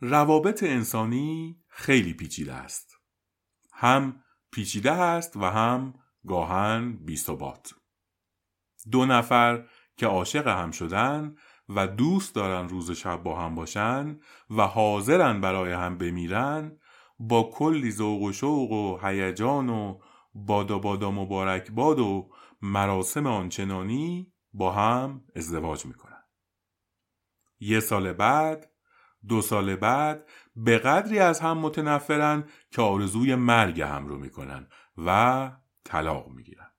روابط انسانی خیلی پیچیده است. هم پیچیده است و هم گاهن بی ثبات. دو نفر که عاشق هم شدن و دوست دارن روز شب با هم باشن و حاضرن برای هم بمیرن با کلی ذوق و شوق و هیجان و بادا بادا مبارک باد و مراسم آنچنانی با هم ازدواج می‌کنن یه سال بعد دو سال بعد به قدری از هم متنفرن که آرزوی مرگ هم رو می‌کنن و طلاق می‌گیرن.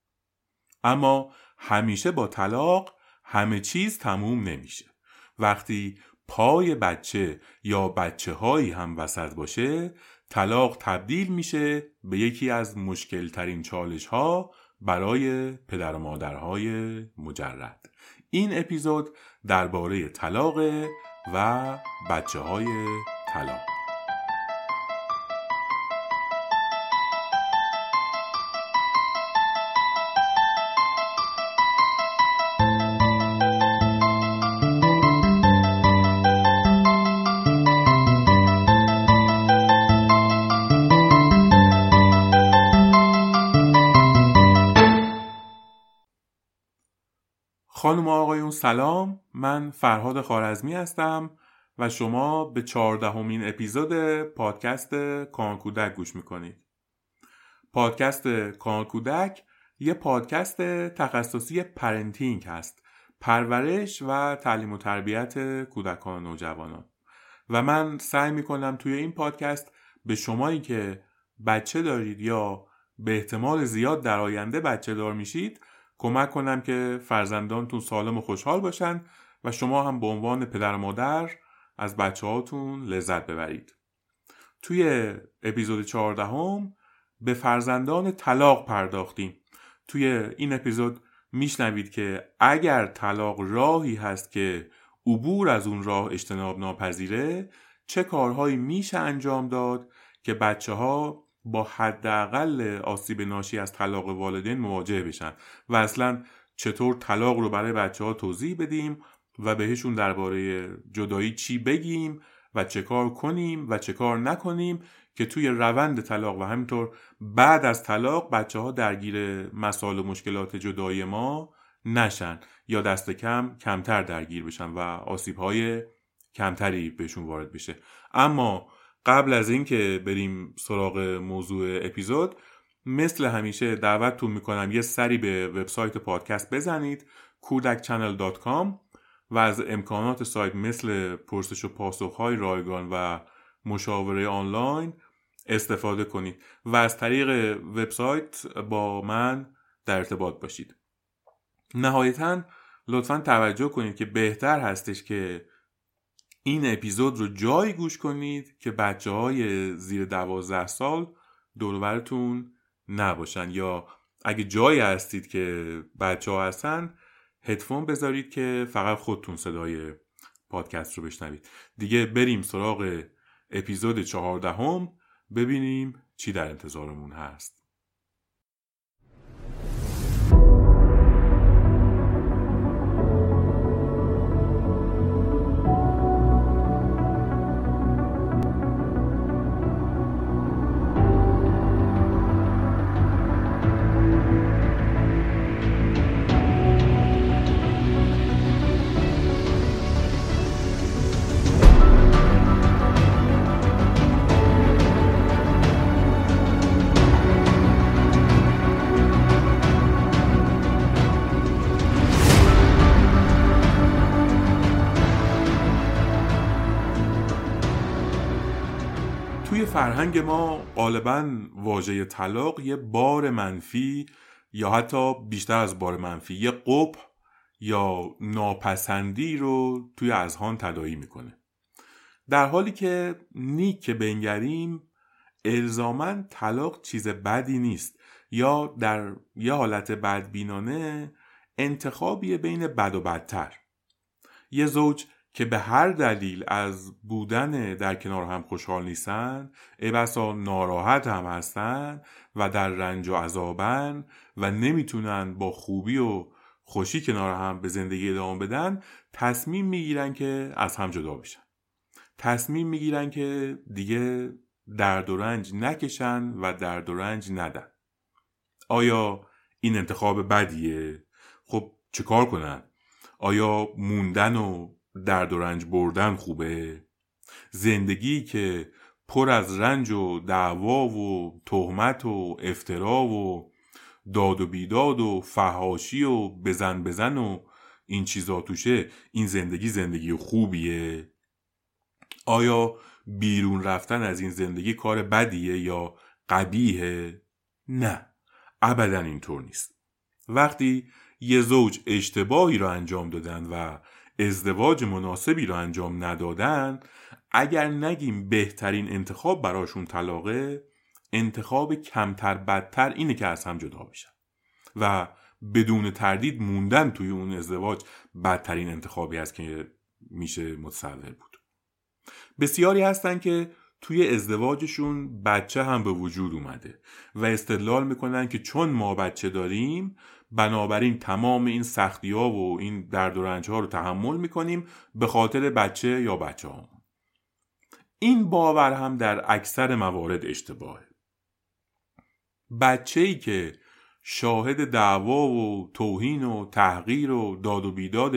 اما همیشه با طلاق همه چیز تموم نمیشه. وقتی پای بچه یا بچه هایی هم وسط باشه طلاق تبدیل میشه به یکی از مشکل ترین چالش ها برای پدر و مادرهای مجرد. این اپیزود درباره طلاق و بچه های طلاق خانم و آقایون سلام. من فرهاد خوارزمی هستم و شما به چهاردهمین اپیزود پادکست کان کودک گوش می‌کنید. پادکست کان کودک یه پادکست تخصصی parenting هست پرورش و تعلیم و تربیت کودکان و نوجوانان و من سعی می‌کنم توی این پادکست به شمایی که بچه دارید یا به احتمال زیاد در آینده بچه دار میشید کمک کنم که فرزندانتون سالم و خوشحال باشن و شما هم به عنوان پدر و مادر از بچه هاتون لذت ببرید. توی اپیزود چهاردهم به فرزندان طلاق پرداختیم. توی این اپیزود میشنوید که اگر طلاق راهی هست که عبور از اون راه اجتناب ناپذیره چه کارهایی میشه انجام داد که بچه ها با حداقل آسیب ناشی از طلاق والدین مواجه بشن و اصلا چطور طلاق رو برای بچه ها توضیح بدیم و بهشون درباره جدایی چی بگیم و چه کار کنیم و چه کار نکنیم که توی روند طلاق و همینطور بعد از طلاق بچه ها درگیر مسائل و مشکلات جدایی ما نشن یا دست کم کمتر درگیر بشن و آسیب های کمتری بهشون وارد بشه. اما قبل از اینکه بریم سراغ موضوع اپیزود مثل همیشه دعوتتون می‌کنم یه سری به وبسایت پادکست بزنید کودکچنل.com و از امکانات سایت مثل پرسش و پاسخ های رایگان و مشاوره آنلاین استفاده کنید و از طریق وبسایت با من در ارتباط باشید. نهایتا لطفا توجه کنید که بهتر هستش که این اپیزود رو جایی گوش کنید که بچه های زیر دوازده سال دورورتون نباشن. یا اگه جایی هستید که بچه ها هستن هدفون بذارید که فقط خودتون صدای پادکست رو بشنوید. دیگه بریم سراغ اپیزود چهاردهم ببینیم چی در انتظارمون هست. فرهنگ ما غالبا واژه طلاق یه بار منفی یا حتی بیشتر از بار منفی یه قب یا ناپسندی رو توی اذهان تدایی می‌کنه. در حالی که نیک که بنگریم الزاما طلاق چیز بدی نیست یا در یه حالت بدبینانه انتخابیه بین بد و بدتر. یه زوج که به هر دلیل از بودن در کنار هم خوشحال نیستن ای بسا ناراحت هم هستن و در رنج و عذابن و نمی‌تونن با خوبی و خوشی کنار هم به زندگی ادامه بدن تصمیم می‌گیرن که از هم جدا بشن تصمیم می‌گیرن که دیگه درد و رنج نکشن و درد و رنج ندن آیا این انتخاب بدیه؟ خب چه کار کنن؟ آیا موندن و درد و رنج بردن خوبه؟ زندگی که پر از رنج و دعوا و تهمت و افترا و داد و بیداد و فهاشی و بزن بزن و این چیزا توشه این زندگی زندگی خوبیه؟ آیا بیرون رفتن از این زندگی کار بدیه یا قبیهه نه ابدا اینطور نیست. وقتی یه زوج اشتباهی را انجام دادن و ازدواج مناسبی را انجام ندادن اگر نگیم بهترین انتخاب براشون طلاقه انتخاب کمتر بدتر اینه که از هم جدا بشن و بدون تردید موندن توی اون ازدواج بدترین انتخابی است که میشه متصور بود. بسیاری هستن که توی ازدواجشون بچه هم به وجود اومده و استدلال می‌کنن که چون ما بچه داریم بنابراین تمام این سختی ها و این درد و رنج ها رو تحمل می‌کنیم به خاطر بچه یا بچه ها. این باور هم در اکثر موارد اشتباهه بچه ای که شاهد دعوا و توهین و تحقیر و داد و بیداد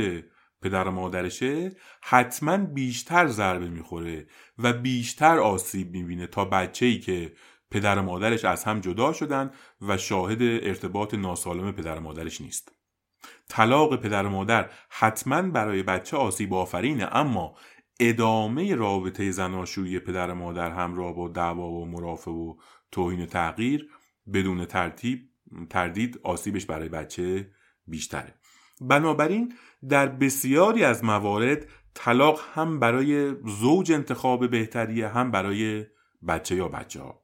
پدر و مادرشه حتما بیشتر ضربه می‌خوره و بیشتر آسیب می‌بینه تا بچه ای که پدر و مادرش از هم جدا شدن و شاهد ارتباط ناسالم پدر و مادرش نیست. طلاق پدر و مادر حتما برای بچه آسیب آفرینه اما ادامه رابطه زناشویی پدر و مادر همراه با دعوا و مرافع و توهین و تغییر بدون ترتیب تردید آسیبش برای بچه بیشتره. بنابراین در بسیاری از موارد طلاق هم برای زوج انتخاب بهتریه هم برای بچه یا بچه ها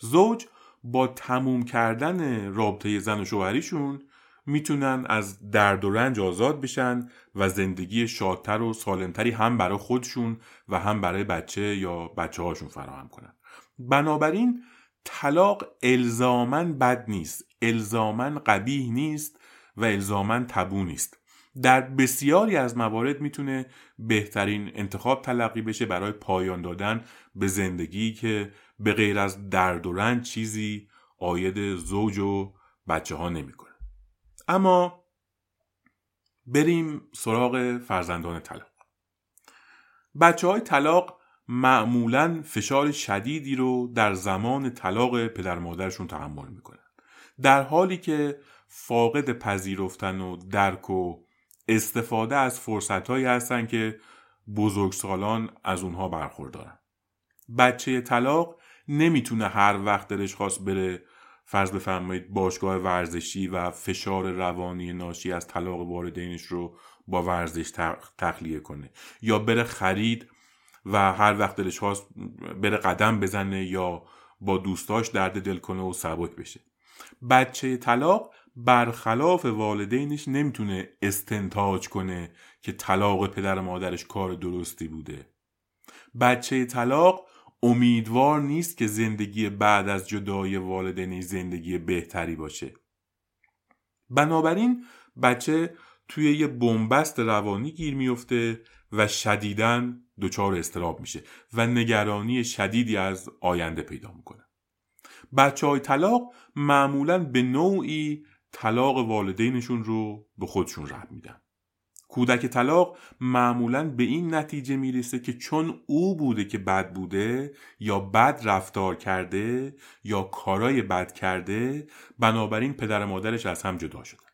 زوج با تموم کردن رابطه زن و شوهریشون می‌تونن از درد و رنج آزاد بشن و زندگی شادتر و سالمتری هم برای خودشون و هم برای بچه یا بچه هاشون فراهم کنن. بنابراین طلاق الزامن بد نیست الزامن قبیه نیست و الزامن تبو نیست. در بسیاری از موارد می‌تونه بهترین انتخاب تلقی بشه برای پایان دادن به زندگی که به غیر از درد و رنج چیزی آید زوج و بچه ها نمی‌کنه. اما بریم سراغ فرزندان طلاق. بچه های طلاق معمولا فشار شدیدی رو در زمان طلاق پدر مادرشون تحمل می‌کنن. در حالی که فاقد پذیرفتن و درک و استفاده از فرصتهایی هستن که بزرگسالان از اونها برخوردارن. بچه طلاق نمی‌تونه هر وقت دلش خواست بره فرض بفرمایید باشگاه ورزشی و فشار روانی ناشی از طلاق والدینش رو با ورزش تخلیه کنه. یا بره خرید و هر وقت دلش خواست بره قدم بزنه یا با دوستاش درد دل کنه و سبک بشه. بچه طلاق برخلاف والدینش نمی‌تونه استنتاج کنه که طلاق پدر و مادرش کار درستی بوده. بچه طلاق امیدوار نیست که زندگی بعد از جدای والدینش زندگی بهتری باشه. بنابراین بچه توی یه بنبست روانی گیر میفته و شدیدن دچار استراب میشه و نگرانی شدیدی از آینده پیدا می‌کنه. بچه های طلاق معمولا به نوعی طلاق والدینشون رو به خودشون رد میدن. کودک طلاق معمولا به این نتیجه می‌رسه که چون او بوده که بد بوده یا بد رفتار کرده یا کارای بد کرده بنابراین پدر مادرش از هم جدا شدن.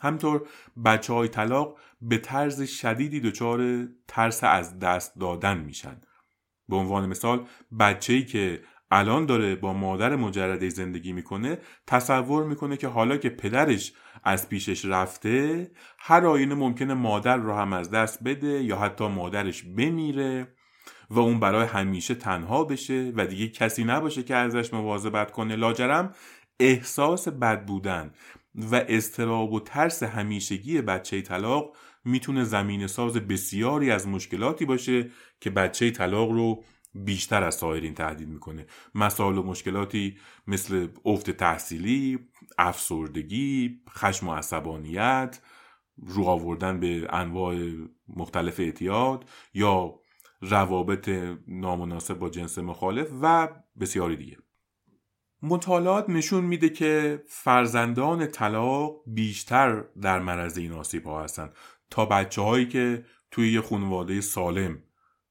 همطور بچه های طلاق به طرز شدیدی دچار ترس از دست دادن میشن. به عنوان مثال بچه‌ای که الان داره با مادر مجرده زندگی می‌کنه تصور می‌کنه که حالا که پدرش از پیشش رفته هر آینه ممکنه مادر رو هم از دست بده یا حتی مادرش بمیره و اون برای همیشه تنها بشه و دیگه کسی نباشه که ازش مواظبت کنه. لاجرم احساس بد بودن و استراب و ترس همیشگی بچه طلاق می‌تونه زمین ساز بسیاری از مشکلاتی باشه که بچه طلاق رو بیشتر از سایرین تهدید می‌کنه. مسائل و مشکلاتی مثل افت تحصیلی افسردگی خشم و عصبانیت رو آوردن به انواع مختلف اعتیاد یا روابط نامناسب با جنس مخالف و بسیاری دیگه. مطالعات نشون میده که فرزندان طلاق بیشتر در معرض این آسیب ها هستن تا بچه هایی که توی یه خانواده سالم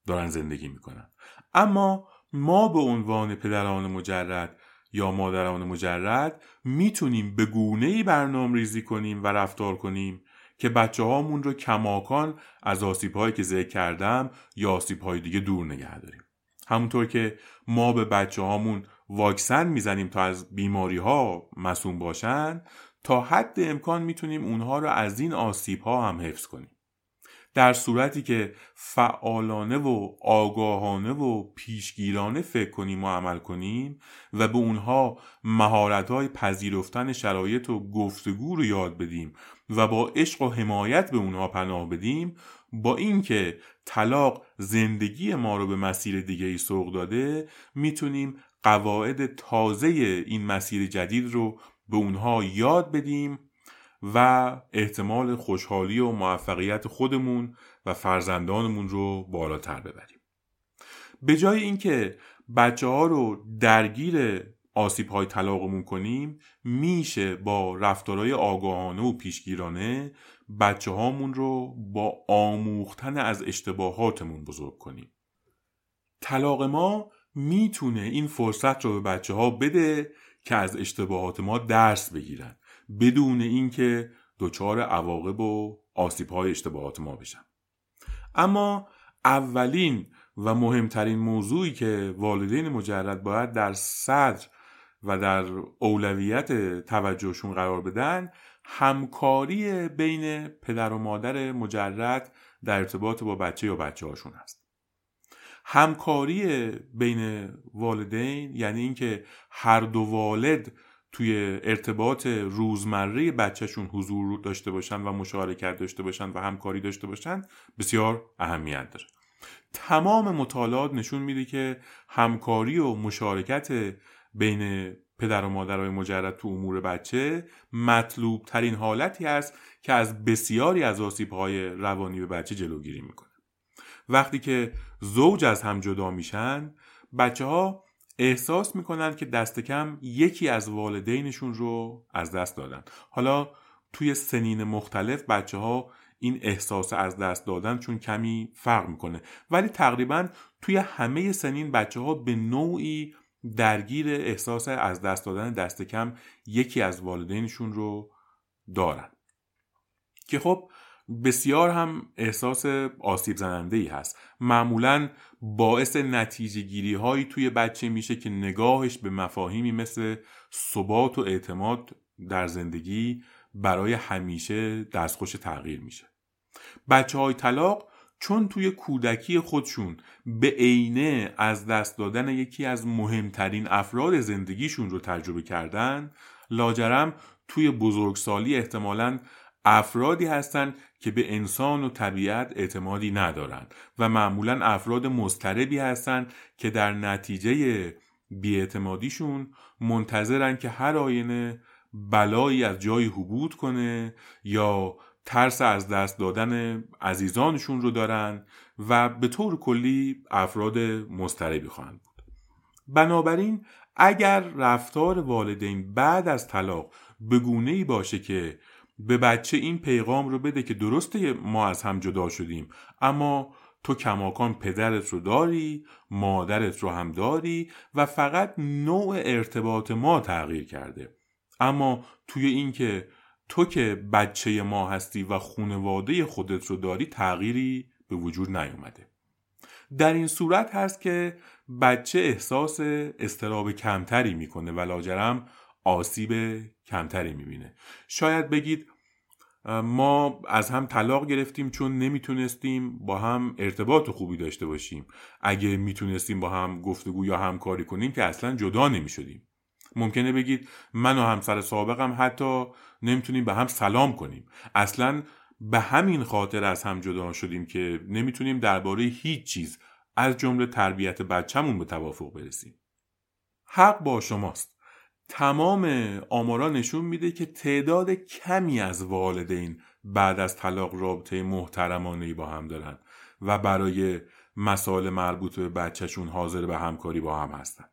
دارن زندگی می‌کنن. اما ما به عنوان پدران مجرد یا مادران مجرد می‌تونیم به گونه ای برنامه ریزی کنیم و رفتار کنیم که بچه هامون رو کماکان از آسیب هایی که ذکر کردم یا آسیب های دیگه دور نگه داریم. همونطور که ما به بچه هامون واکسن می‌زنیم تا از بیماری ها مسئول باشن تا حد امکان می‌تونیم اونها رو از این آسیب ها هم حفظ کنیم. در صورتی که فعالانه و آگاهانه و پیشگیرانه فکر کنیم و عمل کنیم و به اونها مهارت های پذیرفتن شرایط و گفتگو رو یاد بدیم و با عشق و حمایت به اونها پناه بدیم با اینکه طلاق زندگی ما رو به مسیر دیگه ای سوق داده می‌تونیم قواعد تازه این مسیر جدید رو به اونها یاد بدیم و احتمال خوشحالی و موفقیت خودمون و فرزندانمون رو بالاتر ببریم. به جای اینکه بچه ها رو درگیر آسیب های طلاقمون کنیم میشه با رفتارهای آگاهانه و پیشگیرانه بچه هامون رو با آموختن از اشتباهاتمون بزرگ کنیم. طلاق ما می‌تونه این فرصت رو به بچه ها بده که از اشتباهات ما درس بگیرن. بدون اینکه دچار عواقب و آسیب های اشتباهات ما بشن اما اولین و مهمترین موضوعی که والدین مجرد باید در صدر و در اولویت توجهشون قرار بدن همکاری بین پدر و مادر مجرد در ارتباط با بچه یا بچه هاشون هست همکاری بین والدین یعنی اینکه هر دو والد توی ارتباط روزمره بچهشون حضور داشته باشن و مشارکت داشته باشن و همکاری داشته باشن بسیار اهمیت داره. تمام مطالعات نشون میده که همکاری و مشارکت بین پدر و مادرای مجرد تو امور بچه مطلوب ترین حالتی است که از بسیاری از آسیب های روانی به بچه جلوگیری می‌کنه. وقتی که زوج از هم جدا میشن بچه ها احساس می‌کنن که دست کم یکی از والدینشون رو از دست دادن. حالا توی سنین مختلف بچه ها این احساس از دست دادن چون کمی فرق می‌کنه. ولی تقریبا توی همه سنین بچه ها به نوعی درگیر احساس از دست دادن دست کم یکی از والدینشون رو دارن. که خب بسیار هم احساس آسیب زننده ای هست. معمولا باعث نتیجه گیری هایی توی بچه میشه که نگاهش به مفاهیمی مثل ثبات و اعتماد در زندگی برای همیشه دستخوش تغییر میشه. بچه های طلاق چون توی کودکی خودشون به عینه از دست دادن یکی از مهمترین افراد زندگیشون رو تجربه کردن لاجرم توی بزرگسالی احتمالا افرادی هستند که به انسان و طبیعت اعتمادی ندارند و معمولا افراد مضطربی هستند که در نتیجه بیاعتمادیشون منتظرن که هر آینه بلایی از جایی حبود کنه یا ترس از دست دادن عزیزانشون رو دارن و به طور کلی افراد مضطربی خواهند بود. بنابراین اگر رفتار والدین بعد از طلاق به گونه ای باشه که به بچه این پیغام رو بده که درسته ما از هم جدا شدیم اما تو کماکان پدرت رو داری مادرت رو هم داری و فقط نوع ارتباط ما تغییر کرده. اما توی اینکه تو که بچه ما هستی و خونواده خودت رو داری تغییری به وجود نیومده. در این صورت هست که بچه احساس استراب کمتری می‌کنه و لاجرم آسیب کمتری می‌بینه. شاید بگید ما از هم طلاق گرفتیم چون نمی‌تونستیم با هم ارتباط خوبی داشته باشیم. اگه می‌تونستیم با هم گفتگو یا همکاری کنیم که اصلا جدا نمی‌شدیم. ممکنه بگید من و همسر سابقم حتی نمی‌تونیم به هم سلام کنیم. اصلا به همین خاطر از هم جدا شدیم که نمی‌تونیم درباره هیچ چیز از جمله تربیت بچهمون به توافق برسیم. حق با شماست. تمام آمارا نشون میده که تعداد کمی از والدین بعد از طلاق رابطه محترمانه با هم دارن و برای مسائل مربوط به بچهشون حاضر به همکاری با هم هستن.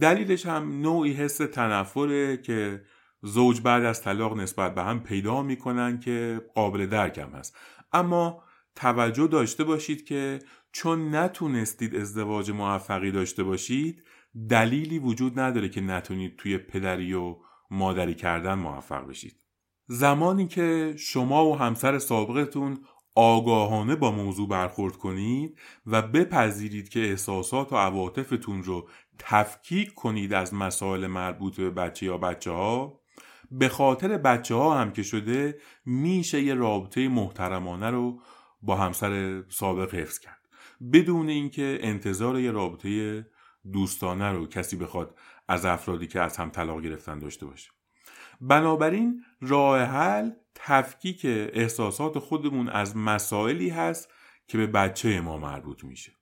دلیلش هم نوعی حس تنفره که زوج بعد از طلاق نسبت به هم پیدا می‌کنن که قابل درکم هست. اما توجه داشته باشید که چون نتونستید ازدواج موفقی داشته باشید دلیلی وجود نداره که نتونید توی پدری و مادری کردن موفق بشید. زمانی که شما و همسر سابقتون آگاهانه با موضوع برخورد کنید و بپذیرید که احساسات و عواطفتون رو تفکیک کنید از مسائل مربوط به بچه یا بچه ها به خاطر بچه ها هم که شده میشه یه رابطه محترمانه رو با همسر سابق حفظ کرد. بدون اینکه انتظار یه رابطه دوستانه رو کسی بخواد از افرادی که از هم طلاق گرفتن داشته باشه. بنابراین راه حل تفکیک احساسات خودمون از مسائلی هست که به بچه ما مربوط میشه.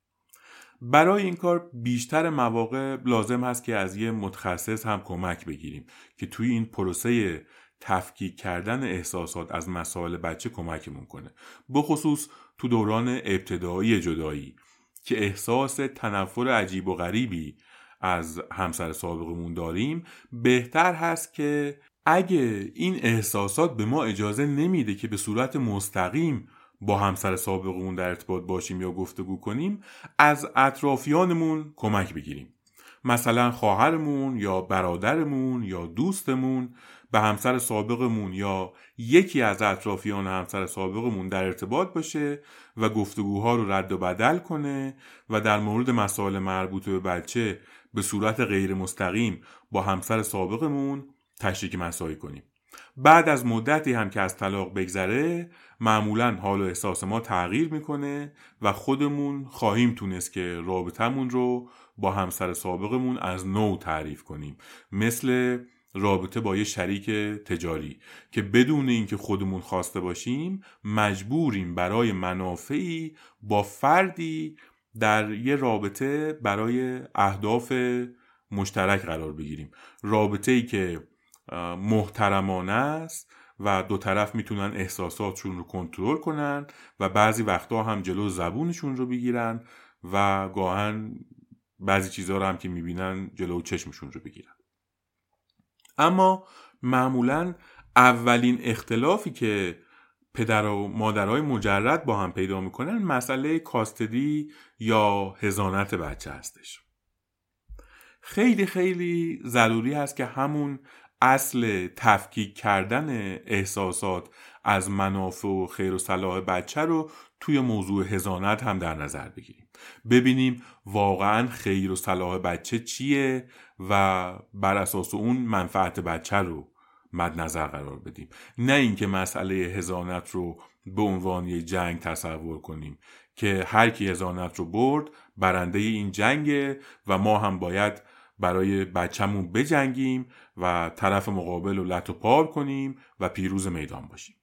برای این کار بیشتر مواقع لازم هست که از یه متخصص هم کمک بگیریم که توی این پروسه تفکیک کردن احساسات از مسائل بچه کمکمون کنه. بخصوص تو دوران ابتدایی جدایی. که احساس تنفر عجیب و غریبی از همسر سابقمون داریم بهتر هست که اگه این احساسات به ما اجازه نمیده که به صورت مستقیم با همسر سابقمون در ارتباط باشیم یا گفتگو کنیم از اطرافیانمون کمک بگیریم. مثلا خواهرمون یا برادرمون یا دوستمون به همسر سابقمون یا یکی از اطرافیان همسر سابقمون در ارتباط باشه و گفتگوها رو رد و بدل کنه و در مورد مسائل مربوط به بچه به صورت غیر مستقیم با همسر سابقمون تشریک مسایی کنیم. بعد از مدتی هم که از طلاق بگذره معمولا حال و احساس ما تغییر می‌کنه و خودمون خواهیم تونست که رابطمون رو با همسر سابقمون از نو تعریف کنیم. مثل رابطه با یه شریک تجاری که بدون اینکه خودمون خواسته باشیم مجبوریم برای منافعی با فردی در یه رابطه برای اهداف مشترک قرار بگیریم. رابطه ای که محترمانه است و دو طرف می‌تونن احساساتشون رو کنترل کنن و بعضی وقتا هم جلو زبونشون رو بگیرن و گاهن بعضی چیزها رو هم که می‌بینن جلو چشمشون رو بگیرن. اما معمولا اولین اختلافی که پدر و مادرهای مجرد با هم پیدا می‌کنن مسئله کاستدی یا هزانت بچه هستش. خیلی خیلی ضروری هست که همون اصل تفکیک کردن احساسات از منافع و خیر و صلاح بچه رو توی موضوع هزانت هم در نظر بگیریم. ببینیم واقعا خیر و صلاح بچه چیه و بر اساس اون منفعت بچه رو مد نظر قرار بدیم. نه اینکه مسئله هزانت رو به عنوان یه جنگ تصور کنیم که هر کی هزانت رو برد برنده این جنگه و ما هم باید برای بچهمون بجنگیم و طرف مقابل رو لط و پار کنیم و پیروز میدان باشیم.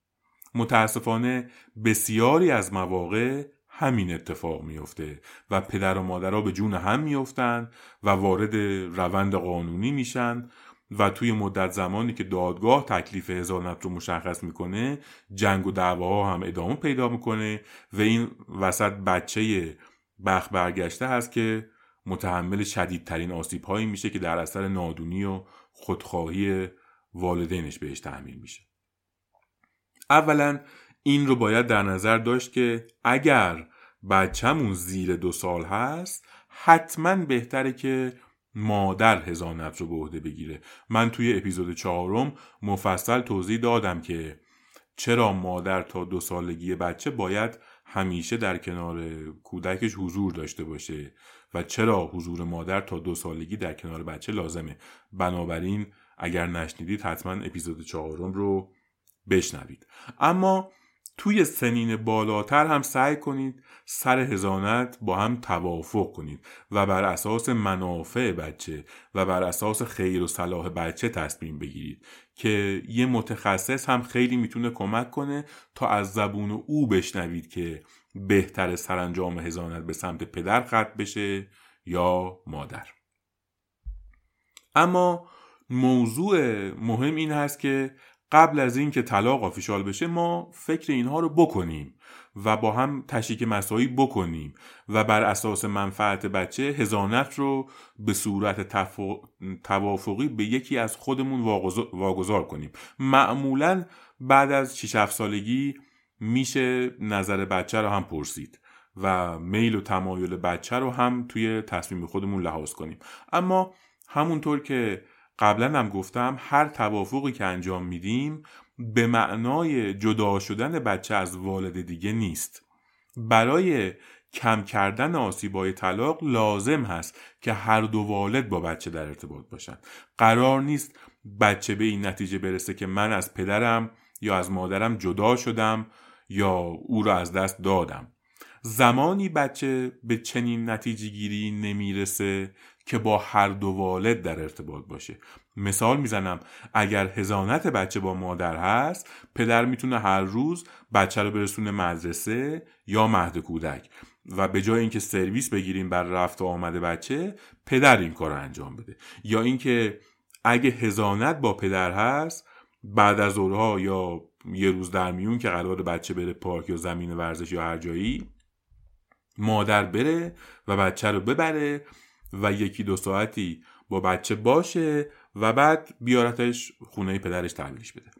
متاسفانه بسیاری از مواقع همین اتفاق میفته و پدر و مادرها به جون هم میفتند و وارد روند قانونی میشن و توی مدت زمانی که دادگاه تکلیف هزانت رو مشخص می‌کنه جنگ و دعواها هم ادامه پیدا می‌کنه و این وسط بچه بخ برگشته هست که متحمل شدیدترین آسیب هایی میشه که در اثر نادونی و خودخواهی والدینش بهش تحمیل میشه. اولا این رو باید در نظر داشت که اگر بچهمون زیر دو سال هست حتما بهتره که مادر هزانت رو به عهده بگیره. من توی اپیزود چهارم مفصل توضیح دادم که چرا مادر تا دو سالگی بچه باید همیشه در کنار کودکش حضور داشته باشه و چرا حضور مادر تا دو سالگی در کنار بچه لازمه. بنابراین اگر نشنیدید حتما اپیزود چهارم رو بشنوید. اما توی سنین بالاتر هم سعی کنید سر هزانت با هم توافق کنید و بر اساس منافع بچه و بر اساس خیر و صلاح بچه تصمیم بگیرید که یه متخصص هم خیلی می‌تونه کمک کنه تا از زبون او بشنوید که بهتر سرانجام هزانت به سمت پدر خط بشه یا مادر. اما موضوع مهم این هست که قبل از اینکه طلاق آفیشال بشه ما فکر اینها رو بکنیم و با هم تشریک مسایی بکنیم و بر اساس منفعت بچه هزانت رو به صورت توافقی به یکی از خودمون واگذار کنیم. معمولا بعد از 6 سالگی میشه نظر بچه رو هم پرسید و میل و تمایل بچه رو هم توی تصمیم خودمون لحاظ کنیم. اما همونطور که قبلا هم گفتم هر توافقی که انجام میدیم به معنای جدا شدن بچه از والد دیگه نیست. برای کم کردن آسیبای طلاق لازم هست که هر دو والد با بچه در ارتباط باشن. قرار نیست بچه به این نتیجه برسه که من از پدرم یا از مادرم جدا شدم یا او را از دست دادم. زمانی بچه به چنین نتیجه گیری نمی‌رسه که با هر دو والد در ارتباط باشه. مثال می‌زنم اگر هزانت بچه با مادر هست پدر می‌تونه هر روز بچه رو برسونه مدرسه یا مهد کودک. و به جای اینکه سرویس بگیریم بر رفت و آمده بچه پدر این کار رو انجام بده. یا اینکه اگه هزانت با پدر هست بعد از ظهرها یا یه روز در میون که قرار بچه بره پارک یا زمین ورزش یا هر جایی مادر بره و بچه رو ببره و یکی دو ساعتی با بچه باشه و بعد بیارتش خونه پدرش تحویلش بده.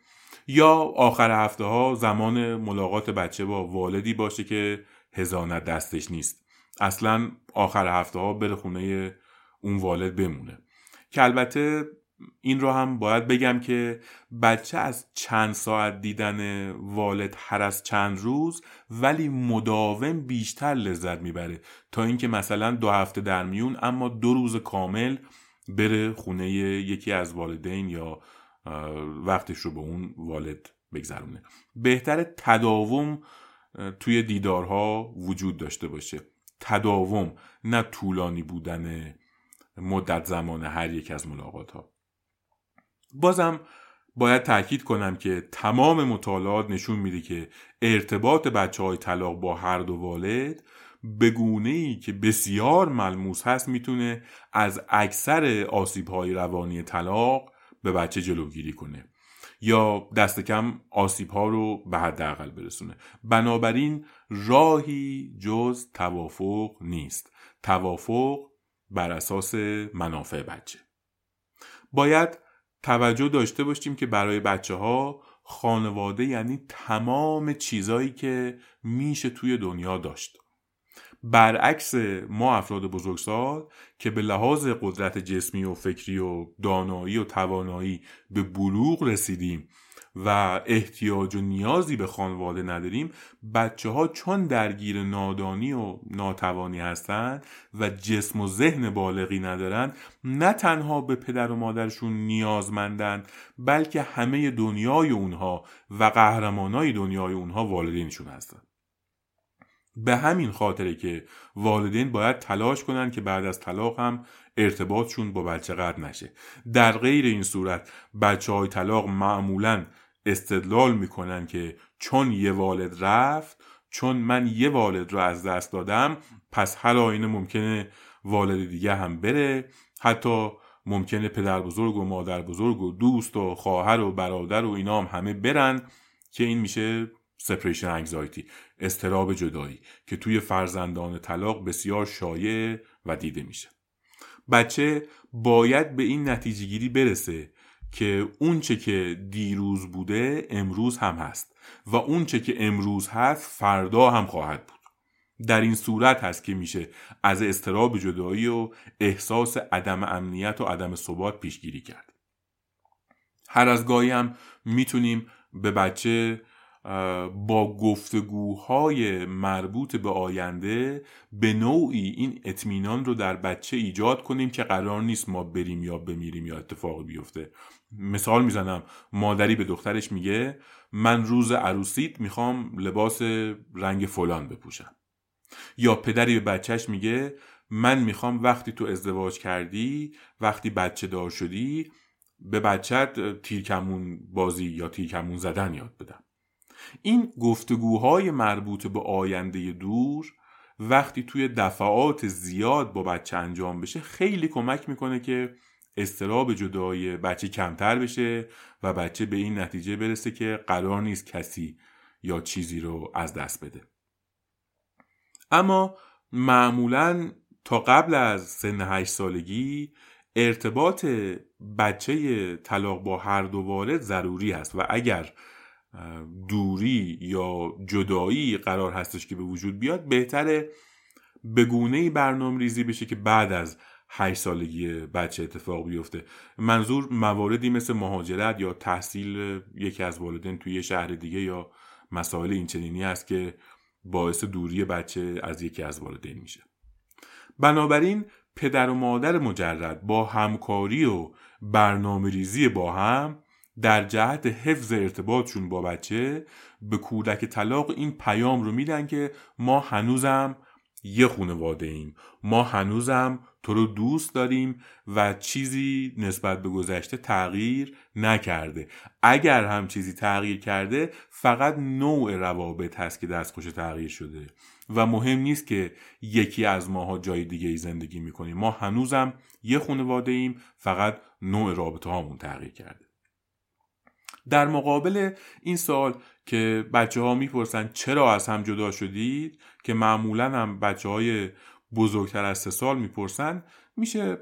یا آخر هفته ها زمان ملاقات بچه با والدی باشه که هزانت دستش نیست. اصلا آخر هفته ها بره خونه اون والد بمونه. که البته این رو هم باید بگم که بچه از چند ساعت دیدن والد هر از چند روز ولی مداوم بیشتر لذت می‌بره. تا اینکه مثلا دو هفته در میون اما دو روز کامل بره خونه یکی از والدین یا وقتش رو به اون والد بگذرونه. بهتر تداوم توی دیدارها وجود داشته باشه. تداوم نه طولانی بودن مدت زمان هر یک از ملاقات ها بازم باید تاکید کنم که تمام مطالعات نشون میده که ارتباط بچه های طلاق با هر دو والد به گونه ای که بسیار ملموس هست می‌تونه از اکثر آسیب های روانی طلاق به بچه جلوگیری کنه یا دست کم آسیب ها رو به حداقل برسونه. بنابراین راهی جز توافق نیست. توافق بر اساس منافع بچه. باید توجه داشته باشیم که برای بچه ها خانواده یعنی تمام چیزایی که میشه توی دنیا داشت. برعکس ما افراد بزرگسال که به لحاظ قدرت جسمی و فکری و دانایی و توانایی به بلوغ رسیدیم و احتیاج و نیازی به خانواده نداریم بچه ها چون درگیر نادانی و ناتوانی هستند و جسم و ذهن بالغی ندارن نه تنها به پدر و مادرشون نیازمندن بلکه همه دنیای اونها و قهرمانای دنیای اونها والدینشون هستن. به همین خاطره که والدین باید تلاش کنن که بعد از طلاق هم ارتباطشون با بچه قطع نشه. در غیر این صورت بچه های طلاق معمولا استدلال می‌کنن که چون یه والد رفت چون من یه والد رو از دست دادم پس هر آینه ممکنه والد دیگه هم بره. حتی ممکنه پدر بزرگ و مادر بزرگ و دوست و خواهر و برادر و اینا هم همه برن که این میشه سپریشن انگزایتی استراب جدایی که توی فرزندان طلاق بسیار شایع و دیده میشه. بچه باید به این نتیجه گیری برسه که اونچه که دیروز بوده امروز هم هست. و اونچه که امروز هست فردا هم خواهد بود. در این صورت هست که میشه از استراب جدایی و احساس عدم امنیت و عدم ثبات پیشگیری کرد. هر از گاهی هم می‌تونیم به بچه با گفتگوهای مربوط به آینده به نوعی این اطمینان رو در بچه ایجاد کنیم که قرار نیست ما بریم یا بمیریم یا اتفاقی بیفته. مثال می‌زنم مادری به دخترش میگه من روز عروسیت می‌خوام لباس رنگ فلان بپوشم. یا پدری به بچهش میگه من می‌خوام وقتی تو ازدواج کردی وقتی بچه دار شدی به بچت تیرکمون بازی یا تیرکمون زدن یاد بدم. این گفتگوهای مربوط به آینده دور وقتی توی دفعات زیاد با بچه انجام بشه خیلی کمک می‌کنه که استراب جدای بچه کمتر بشه و بچه به این نتیجه برسه که قرار نیست کسی یا چیزی رو از دست بده. اما معمولا تا قبل از سن هشت سالگی ارتباط بچه طلاق با هر دو والد ضروری هست و اگر دوری یا جدایی قرار هستش که به وجود بیاد بهتره به گونه برنامه ریزی بشه که بعد از هشت سالگی بچه اتفاق بیفته. منظور مواردی مثل مهاجرت یا تحصیل یکی از والدین توی شهر دیگه یا مسائل اینچنینی است که باعث دوری بچه از یکی از والدین میشه. بنابراین پدر و مادر مجرد با همکاری و برنامه ریزی با هم در جهت حفظ ارتباطشون با بچه به کودک طلاق این پیام رو میدن که ما هنوزم یه خانواده ایم. ما هنوزم تو رو دوست داریم و چیزی نسبت به گذشته تغییر نکرده. اگر هم چیزی تغییر کرده فقط نوع روابط هست که دستخوش تغییر شده. و مهم نیست که یکی از ماها جای دیگه ای زندگی می‌کنیم. ما هنوزم یه خانواده ایم فقط نوع رابطه هامون تغییر کرده. در مقابل این سال که بچه ها می‌پرسن چرا از هم جدا شدید؟ که معمولا هم بچه های بزرگتر از سه سال می‌پرسن. میشه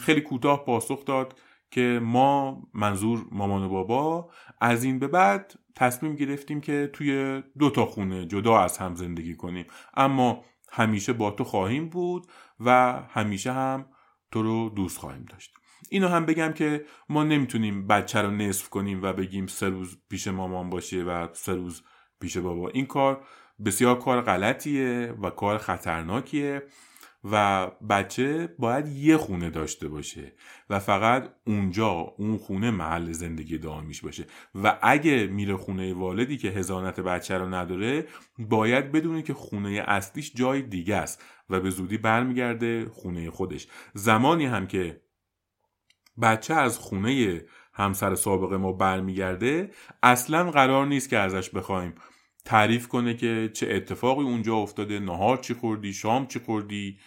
خیلی کوتاه پاسخ داد که ما منظور مامان و بابا از این به بعد تصمیم گرفتیم که توی دو تا خونه جدا از هم زندگی کنیم. اما همیشه با تو خواهیم بود و همیشه هم تو رو دوست خواهیم داشت. اینو هم بگم که ما نمی‌تونیم بچه رو نصف کنیم و بگیم سه روز پیش مامان باشه و سه روز پیش بابا. این کار بسیار کار غلطیه و کار خطرناکیه و بچه باید یه خونه داشته باشه و فقط اونجا اون خونه محل زندگی دائمیش باشه. و اگه میره خونه والدی که هزانت بچه رو نداره باید بدونه که خونه اصلیش جای دیگه است و به زودی برمیگرده خونه خودش. زمانی هم که بچه از خونه همسر سابق ما برمیگرده اصلا قرار نیست که ازش بخوایم. تعریف کنه که چه اتفاقی اونجا افتاده نهار چی خوردی شام چی خوردی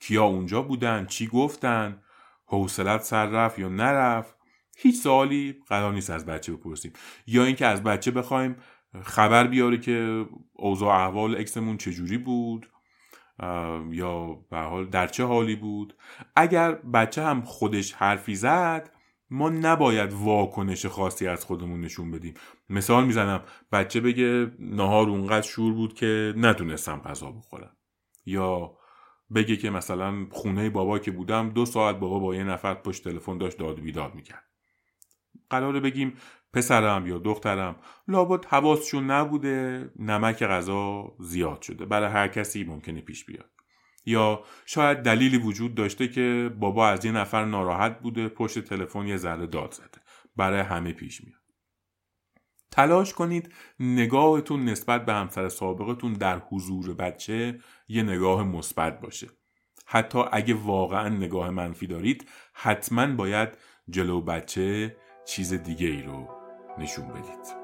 کیا اونجا بودن چی گفتن حوصلت سر رفت یا نرفت. هیچ سوالی قرار نیست از بچه بپرسیم. یا اینکه از بچه بخوایم خبر بیاره که اوضاع احوال اکسمون چجوری بود. یا به حال در چه حالی بود. اگر بچه هم خودش حرفی زد ما نباید واکنش خاصی از خودمون نشون بدیم. مثال می‌زنم بچه بگه نهار اونقدر شور بود که نتونستم غذا بخورم. یا بگه که مثلا خونه بابا که بودم دو ساعت بابا با یه نفر پشت تلفن داشت داد و بیداد می‌کرد. قراره بگیم پسرم یا دخترم لابد حواسشون نبوده نمک غذا زیاد شده. برای هر کسی ممکنه پیش بیاد. یا شاید دلیلی وجود داشته که بابا از یه نفر ناراحت بوده پشت تلفن یه ذره داد زده. برای همه پیش میاد. تلاش کنید نگاهتون نسبت به همسر سابقتون در حضور بچه یه نگاه مثبت باشه. حتی اگه واقعا نگاه منفی دارید حتما باید جلو بچه چیز دیگه ای رو نشون بدید.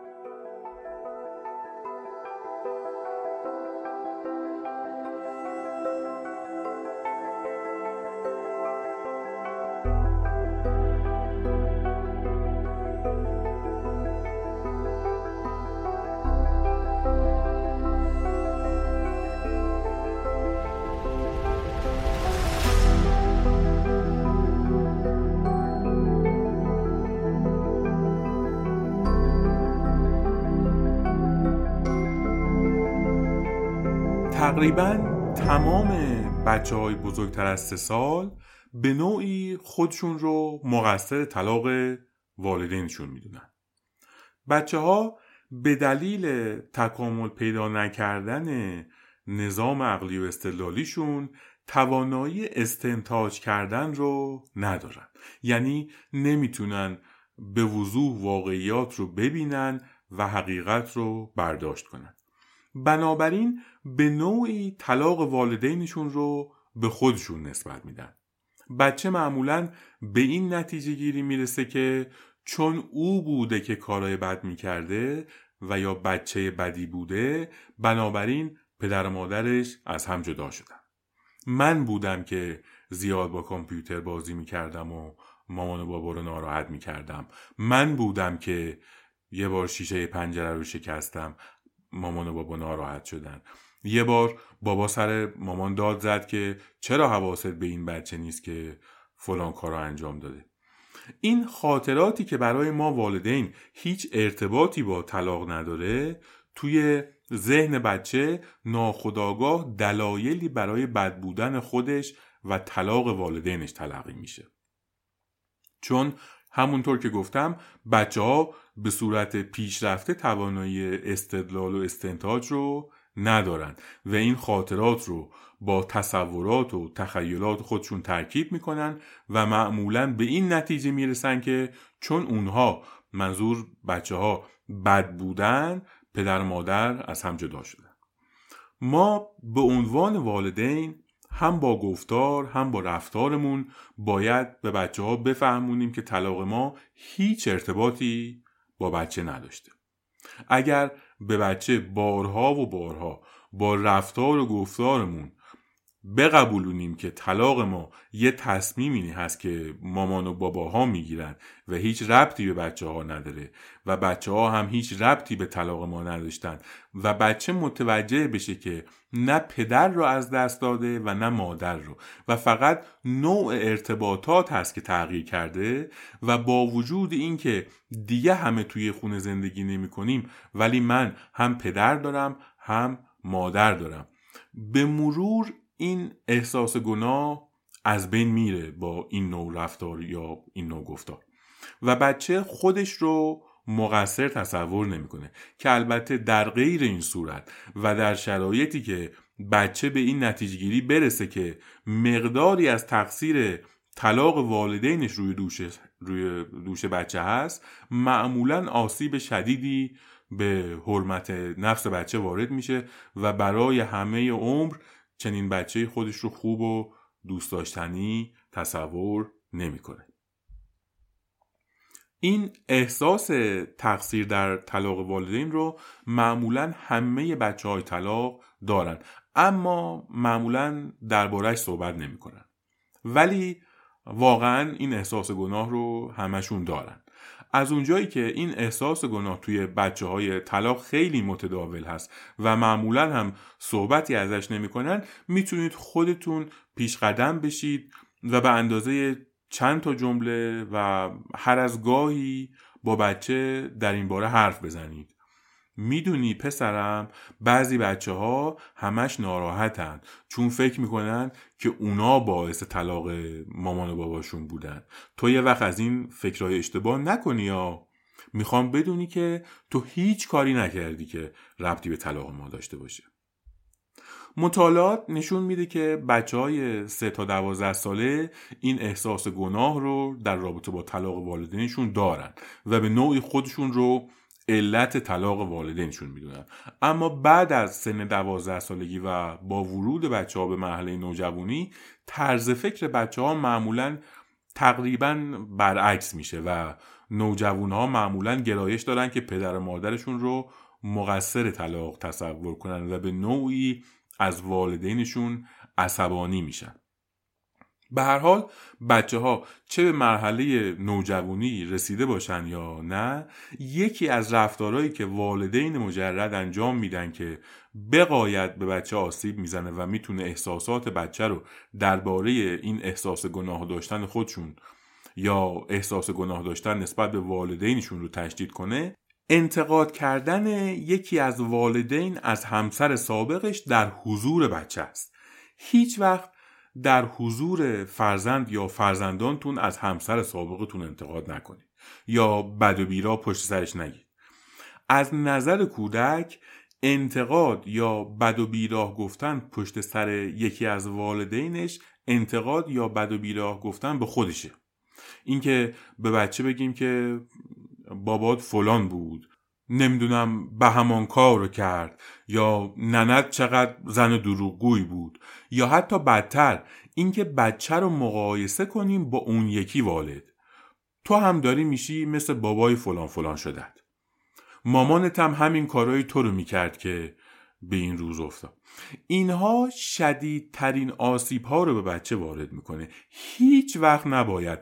بچه های بزرگتر از سه سال به نوعی خودشون رو مقصر طلاق والدینشون می‌دونن. بچه ها به دلیل تکامل پیدا نکردن نظام عقلی و استدلالیشون توانایی استنتاج کردن رو ندارن. یعنی نمی‌تونن به وضوح واقعیات رو ببینن و حقیقت رو برداشت کنن. بنابراین به نوعی طلاق والدینشون رو به خودشون نسبت میدن. بچه معمولا به این نتیجه گیری می‌رسه که چون او بوده که کارای بد می‌کرده و یا بچه بدی بوده بنابراین پدر و مادرش از هم جدا شدن. من بودم که زیاد با کامپیوتر بازی می‌کردم و مامان و بابا رو ناراحت می‌کردم. من بودم که یه بار شیشه پنجره رو شکستم مامان و بابا ناراحت شدن. یه بار بابا سر مامان داد زد که چرا حواست به این بچه نیست که فلان کار رو انجام داده. این خاطراتی که برای ما والدین هیچ ارتباطی با طلاق نداره توی ذهن بچه ناخداگاه دلایلی برای بد بودن خودش و طلاق والدینش تلقی میشه. چون همونطور که گفتم بچه ها به صورت پیشرفته توانایی استدلال و استنتاج رو ندارن و این خاطرات رو با تصورات و تخیلات خودشون ترکیب می‌کنن و معمولا به این نتیجه می‌رسن که چون اونها منظور بچه ها بد بودن پدر و مادر از هم جدا شدن. ما به عنوان والدین هم با گفتار هم با رفتارمون باید به بچه ها بفهمونیم که طلاق ما هیچ ارتباطی با بچه نداشته. اگر به بچه بارها و بارها با رفتار و گفتارمون. بقبولونیم که طلاق ما یه تصمیمی هست که مامان و باباها می‌گیرن و هیچ ربطی به بچه ها نداره و بچه ها هم هیچ ربطی به طلاق ما نداشتن و بچه متوجه بشه که نه پدر رو از دست داده و نه مادر رو و فقط نوع ارتباطات هست که تغییر کرده و با وجود اینکه دیگه همه توی خونه زندگی نمی کنیم ولی من هم پدر دارم هم مادر دارم. به مرور این احساس گناه از بین میره با این نوع رفتار یا این نوع گفتار. و بچه خودش رو مقصر تصور نمی‌کنه که البته در غیر این صورت و در شرایطی که بچه به این نتیجه گیری برسه که مقداری از تقصیر طلاق والدینش روی دوش روی دوش بچه هست معمولا آسیب شدیدی به حرمت نفس بچه وارد میشه و برای همه عمر چنین بچه خودش رو خوب و دوست داشتنی تصور نمی‌کنه. این احساس تقصیر در طلاق والدین رو معمولا همه بچه های طلاق دارن اما معمولا دربارهش صحبت نمی‌کنن ولی واقعا این احساس گناه رو همشون دارن از اونجایی که این احساس گناه توی بچه های طلاق خیلی متداول هست و معمولا هم صحبتی ازش نمی‌کنن می‌تونید خودتون پیش قدم بشید و به اندازه چند تا جمله و هر از گاهی با بچه در این باره حرف بزنید. می‌دونی پسرم بعضی بچه ها همش ناراحتن. چون فکر می‌کنن که اونا باعث طلاق مامان و باباشون بودن. تو یه وقت از این فکرهای اشتباه نکنی یا. می‌خوام بدونی که تو هیچ کاری نکردی که ربطی به طلاق ما داشته باشه. مطالعات نشون میده که بچه های 3 تا 12 ساله این احساس گناه رو در رابطه با طلاق والدینشون دارن و به نوعی خودشون رو علت طلاق والدینشون می‌دونن اما بعد از سن دوازده سالگی و با ورود بچه ها به مرحله نوجوانی طرز فکر بچه ها معمولا تقریبا برعکس میشه و نوجوان ها معمولا گرایش دارن که پدر و مادرشون رو مقصر طلاق تصور کنن و به نوعی از والدینشون عصبانی میشن. به هر حال بچه ها چه به مرحله نوجوانی رسیده باشن یا نه یکی از رفتارهایی که والدین مجرد انجام میدن که بقاید به بچه آسیب می‌زنه و می‌تونه احساسات بچه رو درباره این احساس گناه داشتن خودشون یا احساس گناه داشتن نسبت به والدینشون رو تشدید کنه انتقاد کردن یکی از والدین از همسر سابقش در حضور بچه است. هیچ وقت در حضور فرزند یا فرزندانتون از همسر سابقتون انتقاد نکنید یا بد و بیرا پشت سرش نگید. از نظر کودک انتقاد یا بد و بیراه گفتن پشت سر یکی از والدینش انتقاد یا بد و بیراه گفتن به خودشه. اینکه به بچه بگیم که بابات فلان بود نمی‌دونم به همان کار رو کرد یا ننت چقدر زن دروغگوی بود یا حتی بدتر اینکه بچه رو مقایسه کنیم با اون یکی والد. تو هم داری میشی مثل بابای فلان فلان شدت مامانت هم همین کارهای تو رو می‌کرد که به این روز افتاد. اینها شدیدترین آسیب ها رو به بچه وارد می‌کنه. هیچ وقت نباید.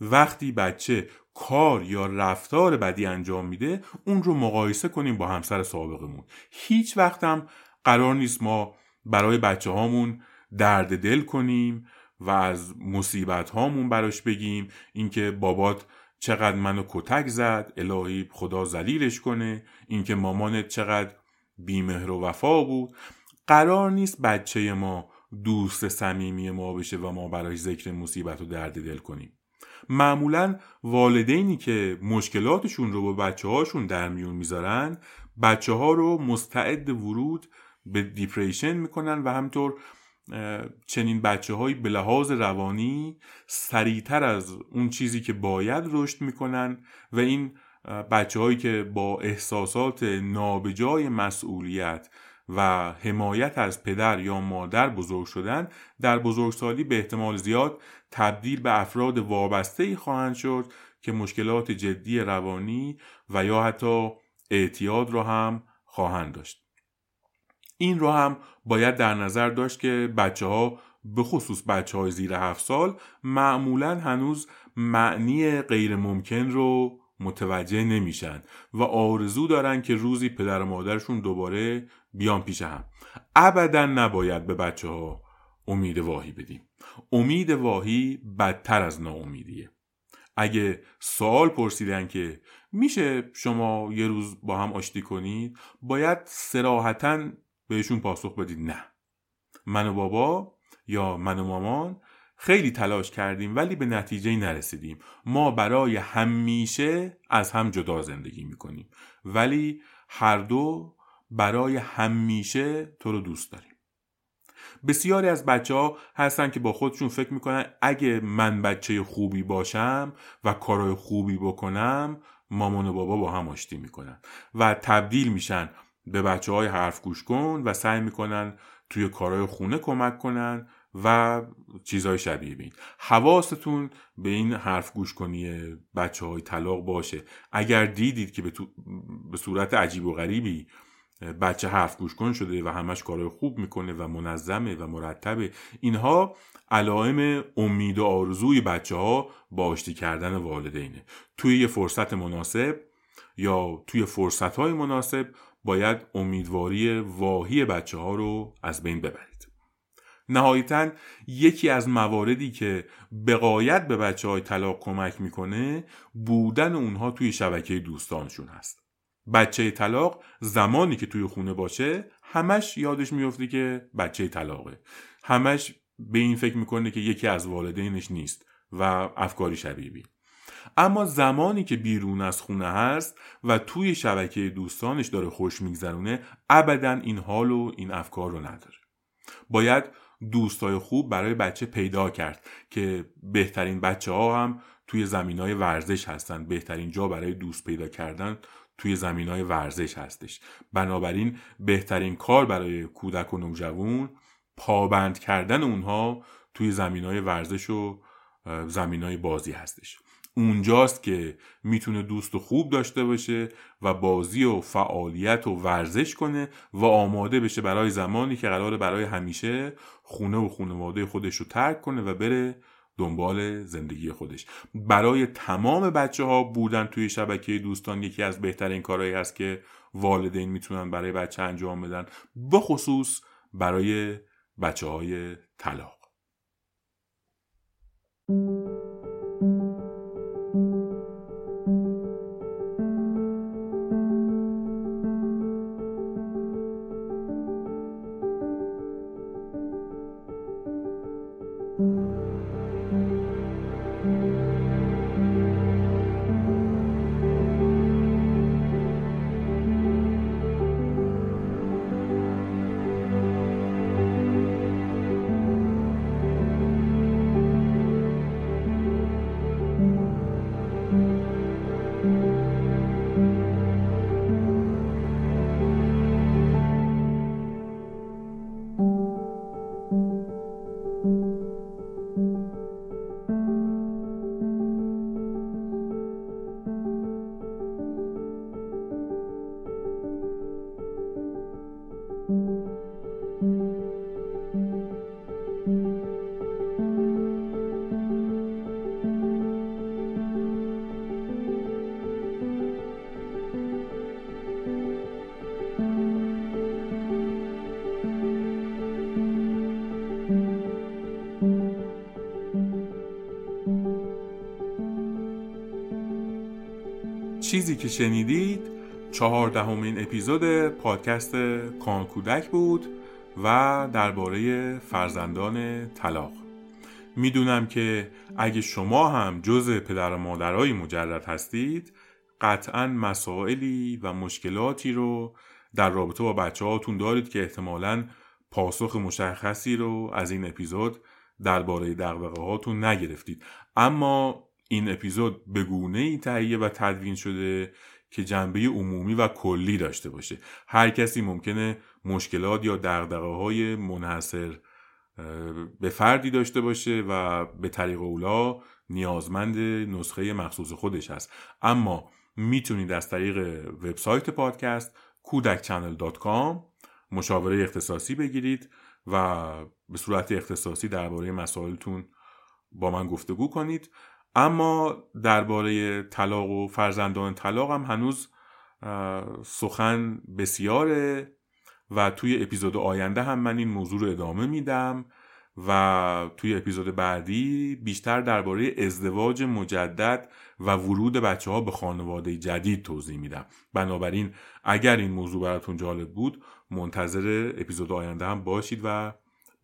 وقتی بچه کار یا رفتار بدی انجام میده اون رو مقایسه کنیم با همسر سابقمون. هیچ وقتم قرار نیست ما برای بچه هامون درد دل کنیم و از مصیبت هامون براش بگیم. اینکه بابات چقدر منو کتک زد الهی خدا زلیلش کنه. اینکه مامانت چقدر بیمهر و وفا بود. قرار نیست بچه ما دوست صمیمی ما بشه و ما برای ذکر مصیبت و درد دل کنیم. معمولا والدینی که مشکلاتشون رو با بچه هاشون در میون می‌ذارن بچه ها رو مستعد ورود به دیپریشن می‌کنن و همطور چنین بچه هایی به لحاظ روانی سریعتر از اون چیزی که باید رشد می‌کنن و این بچه هایی که با احساسات نابجای مسئولیت و حمایت از پدر یا مادر بزرگ شدن در بزرگسالی به احتمال زیاد تبدیل به افراد وابسته ای خواهند شد که مشکلات جدی روانی و یا حتی اعتیاد را هم خواهند داشت. این رو هم باید در نظر داشت که بچه ها به خصوص بچه های زیر هفت سال معمولا هنوز معنی غیر ممکن رو متوجه نمیشن و آرزو دارن که روزی پدر و مادرشون دوباره بیان پیش هم. ابدا نباید به بچه ها امید واهی بدیم. امید واهی بدتر از ناامیدیه. اگه سوال پرسیدن که میشه شما یه روز با هم آشتی کنید باید سراحتا بهشون پاسخ بدید. نه. من و بابا یا من و مامان خیلی تلاش کردیم ولی به نتیجه نرسیدیم. ما برای همیشه از هم جدا زندگی می‌کنیم. ولی هر دو برای همیشه تو رو دوست داریم. بسیاری از بچه ها هستن که با خودشون فکر می‌کنن اگه من بچه خوبی باشم و کارهای خوبی بکنم مامان و بابا با هم آشتی می‌کنن و تبدیل میشن به بچه های حرف گوش کن و سعی می‌کنن توی کارهای خونه کمک کنن و چیزهای شبیه بین حواستون به این حرف گوش کنی بچه های طلاق باشه. اگر دیدید که به, به صورت عجیب و غریبی بچه حرف گوش کن شده و همش کارهای خوب می‌کنه و منظمه و مرتبه. اینها علائم امید و آرزوی بچه ها با آشتی کردن والدینه. توی یه فرصت مناسب یا توی فرصت های مناسب باید امیدواری واهی بچه ها رو از بین ببرید. نهایتا یکی از مواردی که بقایت به بچه های طلاق کمک می‌کنه بودن اونها توی شبکه دوستانشون هست. بچه طلاق زمانی که توی خونه باشه همش یادش میفته که بچه طلاقه. همش به این فکر می‌کنه که یکی از والدینش نیست و افکاری شبیه اما زمانی که بیرون از خونه هست و توی شبکه دوستانش داره خوش میگذرونه ابدا این حال و این افکار رو نداره. باید دوستای خوب برای بچه پیدا کرد که بهترین بچه ها هم توی زمین های ورزش هستن بهترین جا برای دوست پیدا کردن توی زمین های ورزش هستش. بنابراین بهترین کار برای کودک و نوجوان پابند کردن اونها توی زمین های ورزش و زمین های بازی هستش. اونجاست که می‌تونه دوست خوب داشته باشه و بازی و فعالیت و ورزش کنه و آماده بشه برای زمانی که قراره برای همیشه خونه و خانواده خودش رو ترک کنه و بره دنبال زندگی خودش. برای تمام بچه ها بودن توی شبکه دوستان یکی از بهترین کارهایی هست که والدین می‌تونن برای بچه انجام بدن به خصوص برای بچه های طلاق. چیزی که شنیدید چهاردهمین اپیزود پادکست کان کودک بود و درباره فرزندان طلاق. می‌دونم که اگه شما هم جز پدر و مادرای مجرد هستید قطعا مسائلی و مشکلاتی رو در رابطه با بچه هاتون دارید که احتمالا پاسخ مشخصی رو از این اپیزود درباره دقدقه هاتون نگرفتید. اما این اپیزود به گونه ای تهیه و تدوین شده که جنبه عمومی و کلی داشته باشه. هر کسی ممکنه مشکلات یا دقدقه های منحصر به فردی داشته باشه و به طریق اولا نیازمند نسخه مخصوص خودش هست. اما می‌تونید از طریق وبسایت پادکست کودکچنل.com مشاوره اختصاصی بگیرید و به صورت اختصاصی درباره مسائلتون با من گفتگو کنید. اما درباره طلاق و فرزندان طلاق هم هنوز سخن بسیاره و توی اپیزود آینده هم من این موضوع رو ادامه میدم و توی اپیزود بعدی بیشتر درباره ازدواج مجدد و ورود بچه ها به خانواده جدید توضیح میدم. بنابراین اگر این موضوع براتون جالب بود منتظر اپیزود آینده هم باشید و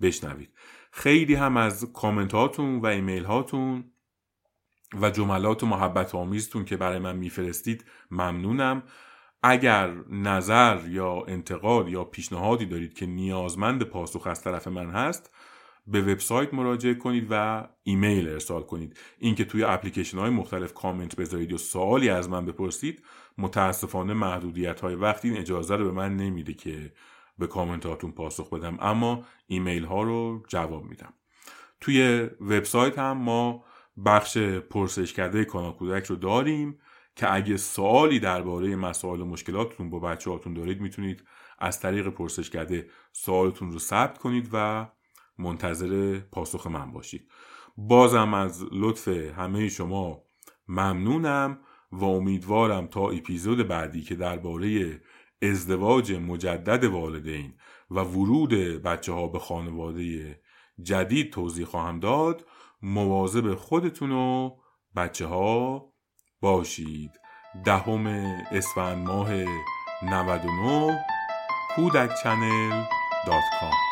بشنوید. خیلی هم از کامنت هاتون و ایمیل هاتون و جملات و محبت آمیزتون که برای من میفرستید ممنونم. اگر نظر یا انتقاد یا پیشنهادی دارید که نیازمند پاسخ از طرف من هست به وبسایت مراجعه کنید و ایمیل ارسال کنید. اینکه توی اپلیکیشن های مختلف کامنت بذارید یا سوالی از من بپرسید متاسفانه محدودیت های وقتی این اجازه رو به من نمیده که به کامنتاتون پاسخ بدم اما ایمیل ها رو جواب میدم. توی وبسایت هم ما بخش پرسش کرده کانال کودک رو داریم که اگه سوالی درباره مسائل و مشکلاتتون با بچه هاتون دارید می‌تونید از طریق پرسش کرده سوالتون رو ثبت کنید و منتظر پاسخ من باشید. بازم از لطف همه شما ممنونم و امیدوارم تا اپیزود بعدی که درباره ازدواج مجدد والدین و ورود بچه ها به خانواده جدید توضیح خواهم داد مواظب خودتون و بچه ها باشید. دهم اسفند ماه 99 کودک channel dot com.